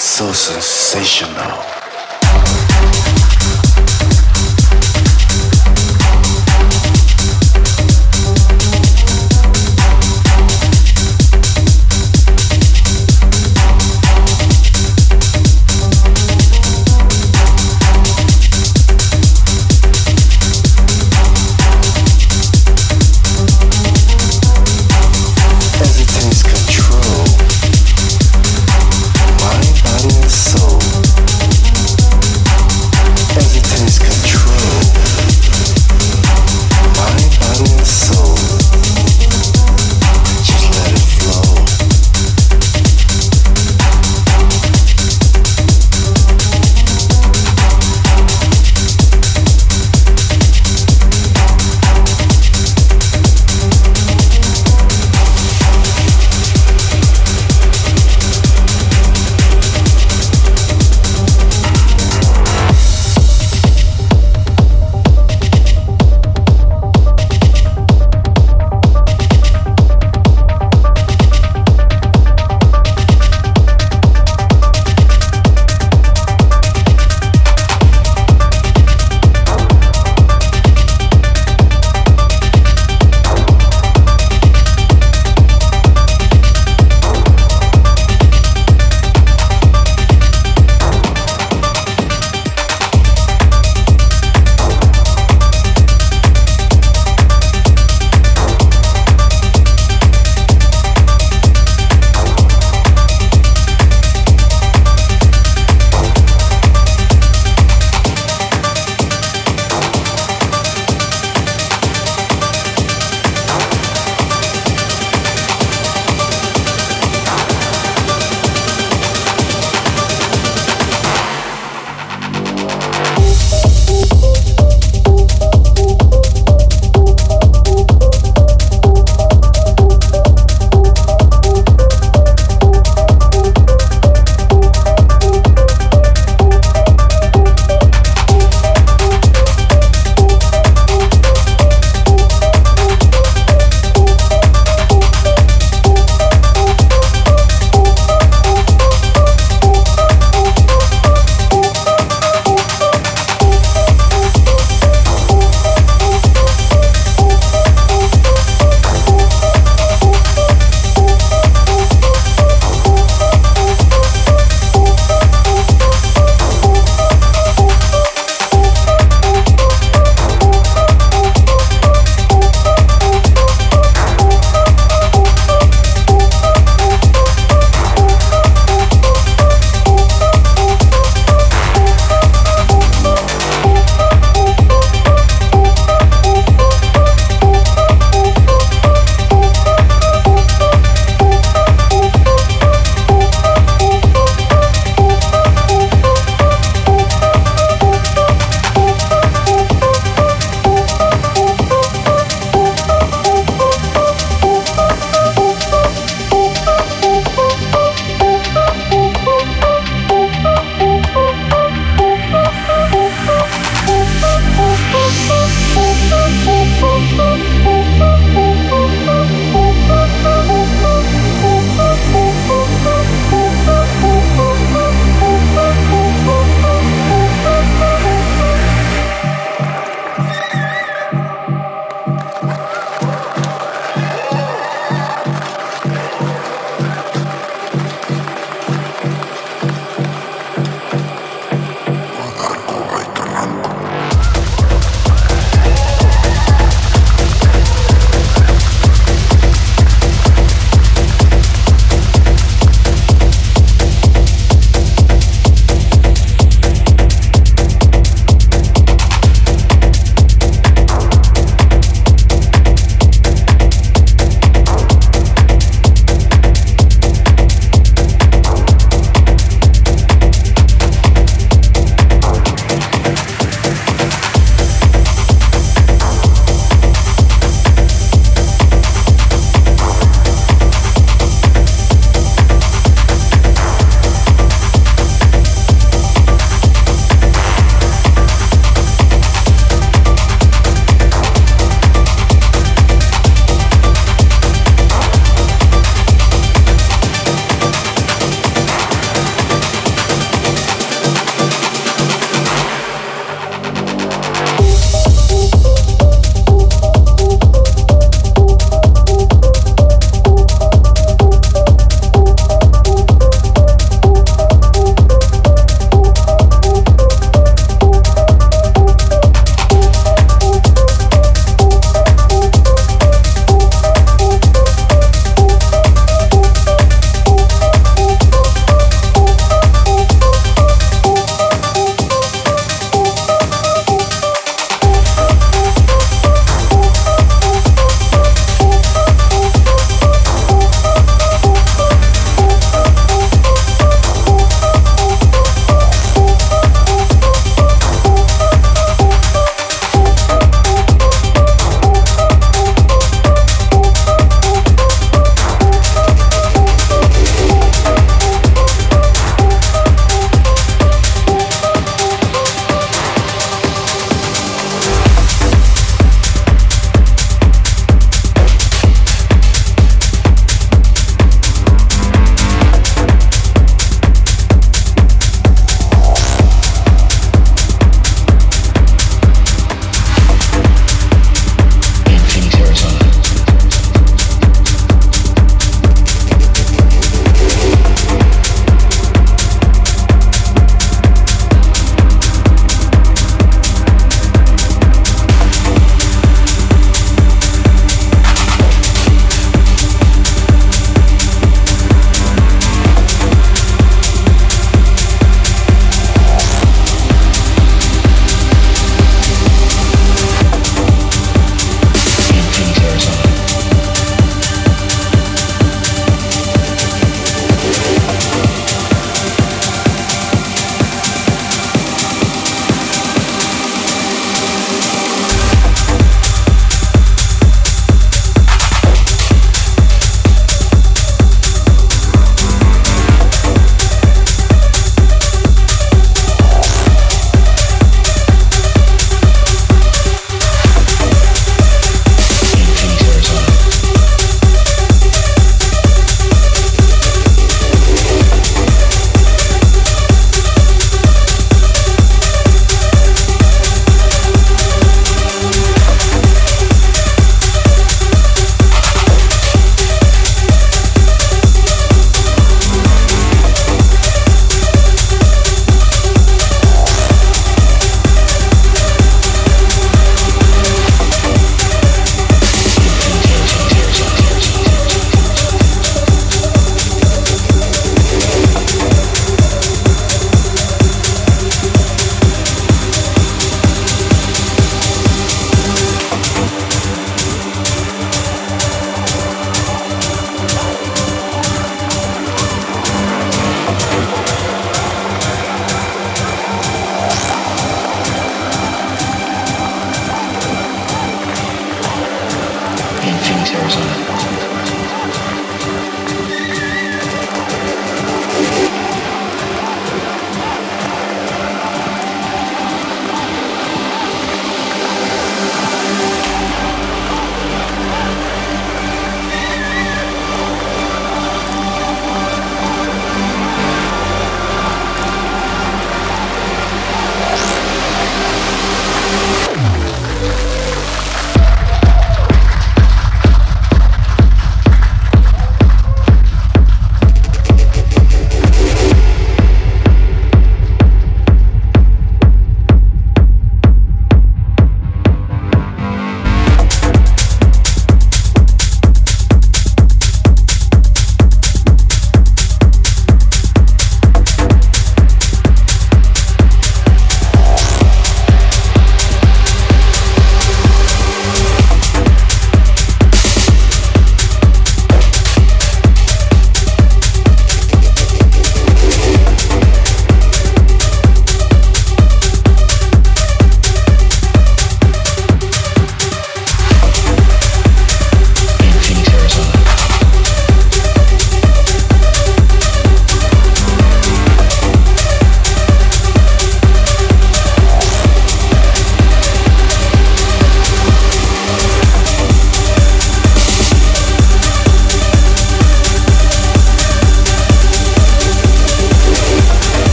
So sensational.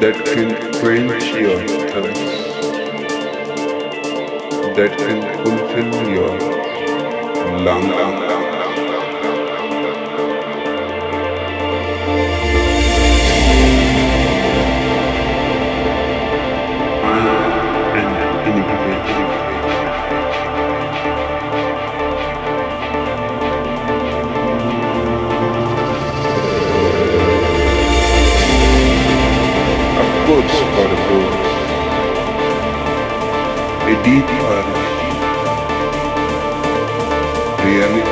That can quench your thirst, that can fulfill your longing. A deeper reality.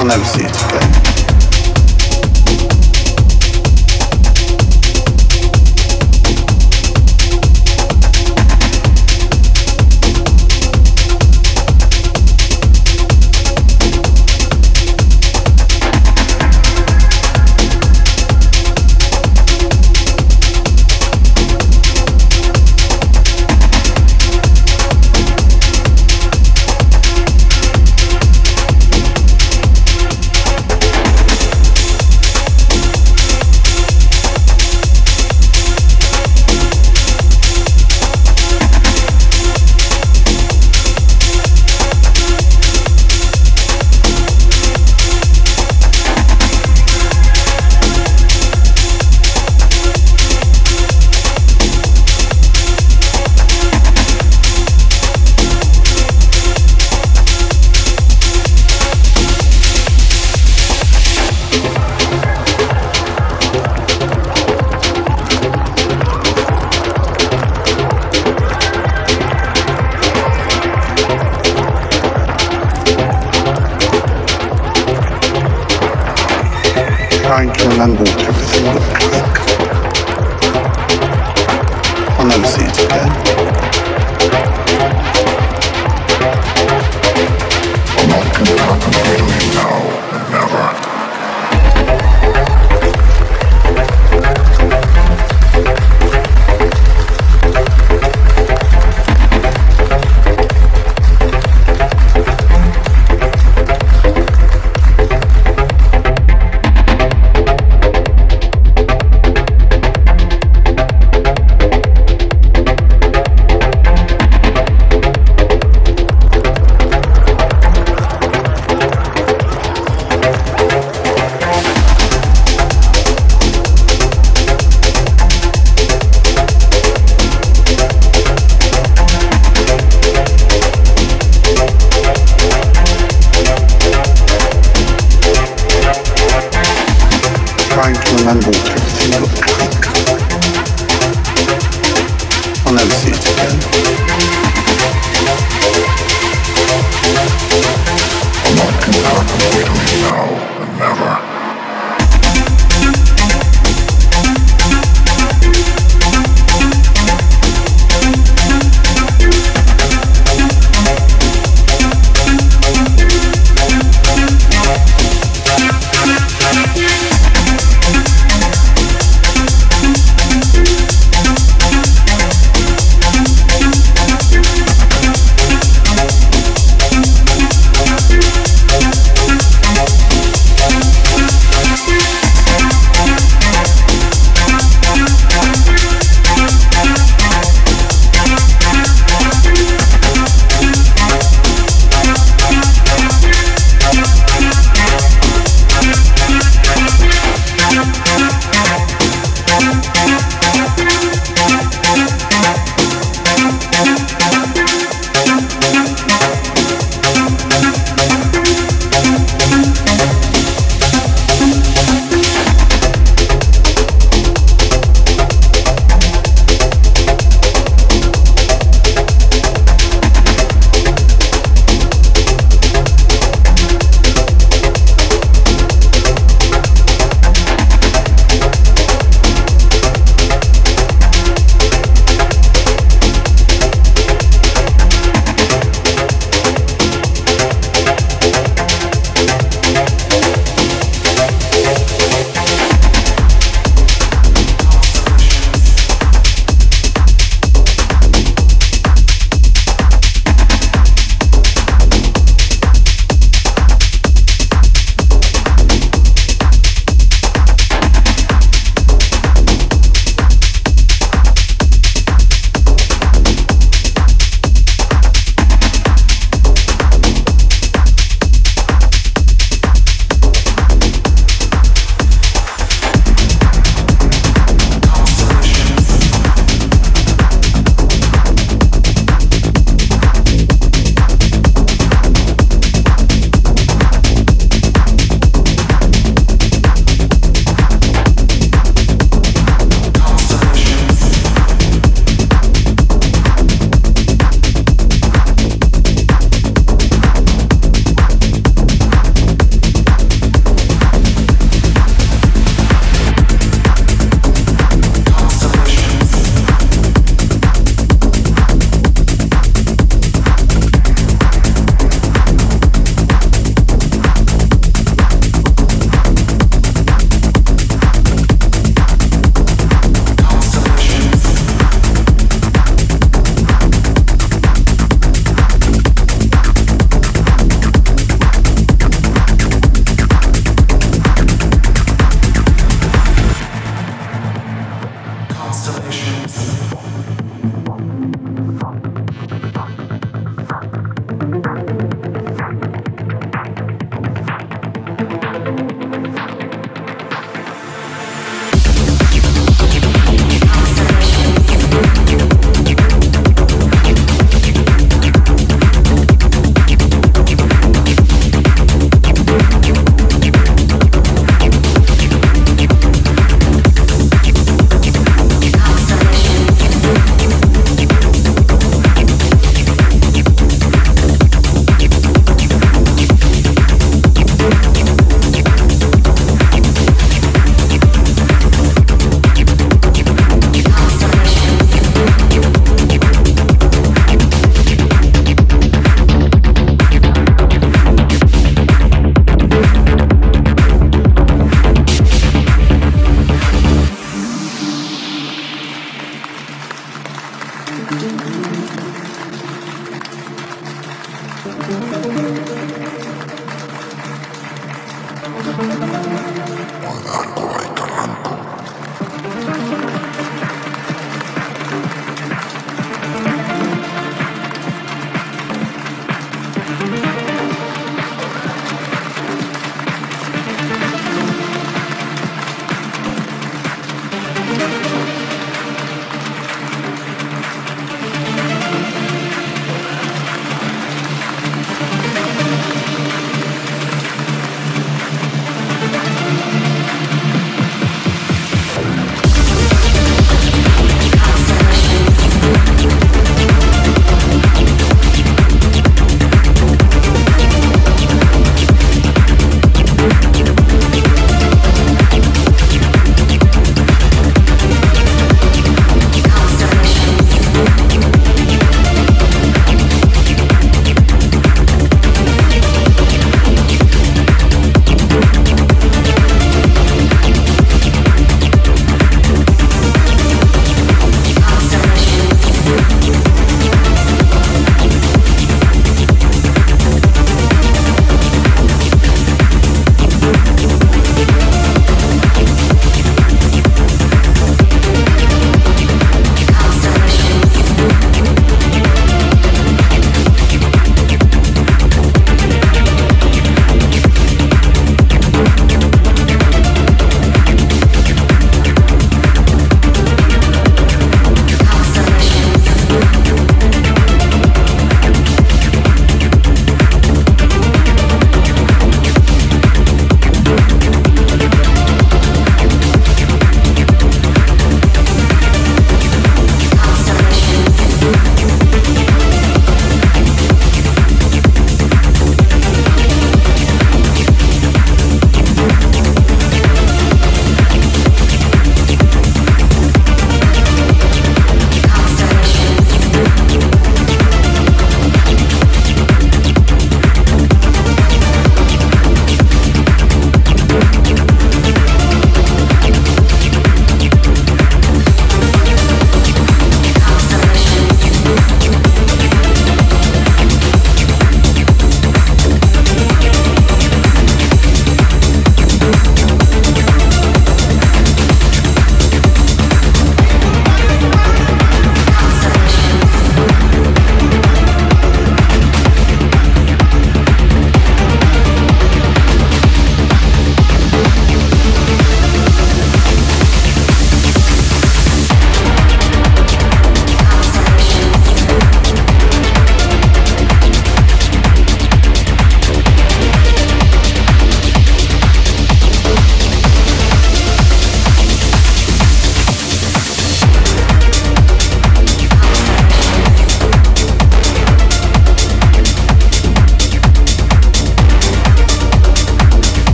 analgésicas. I can't remember. everything that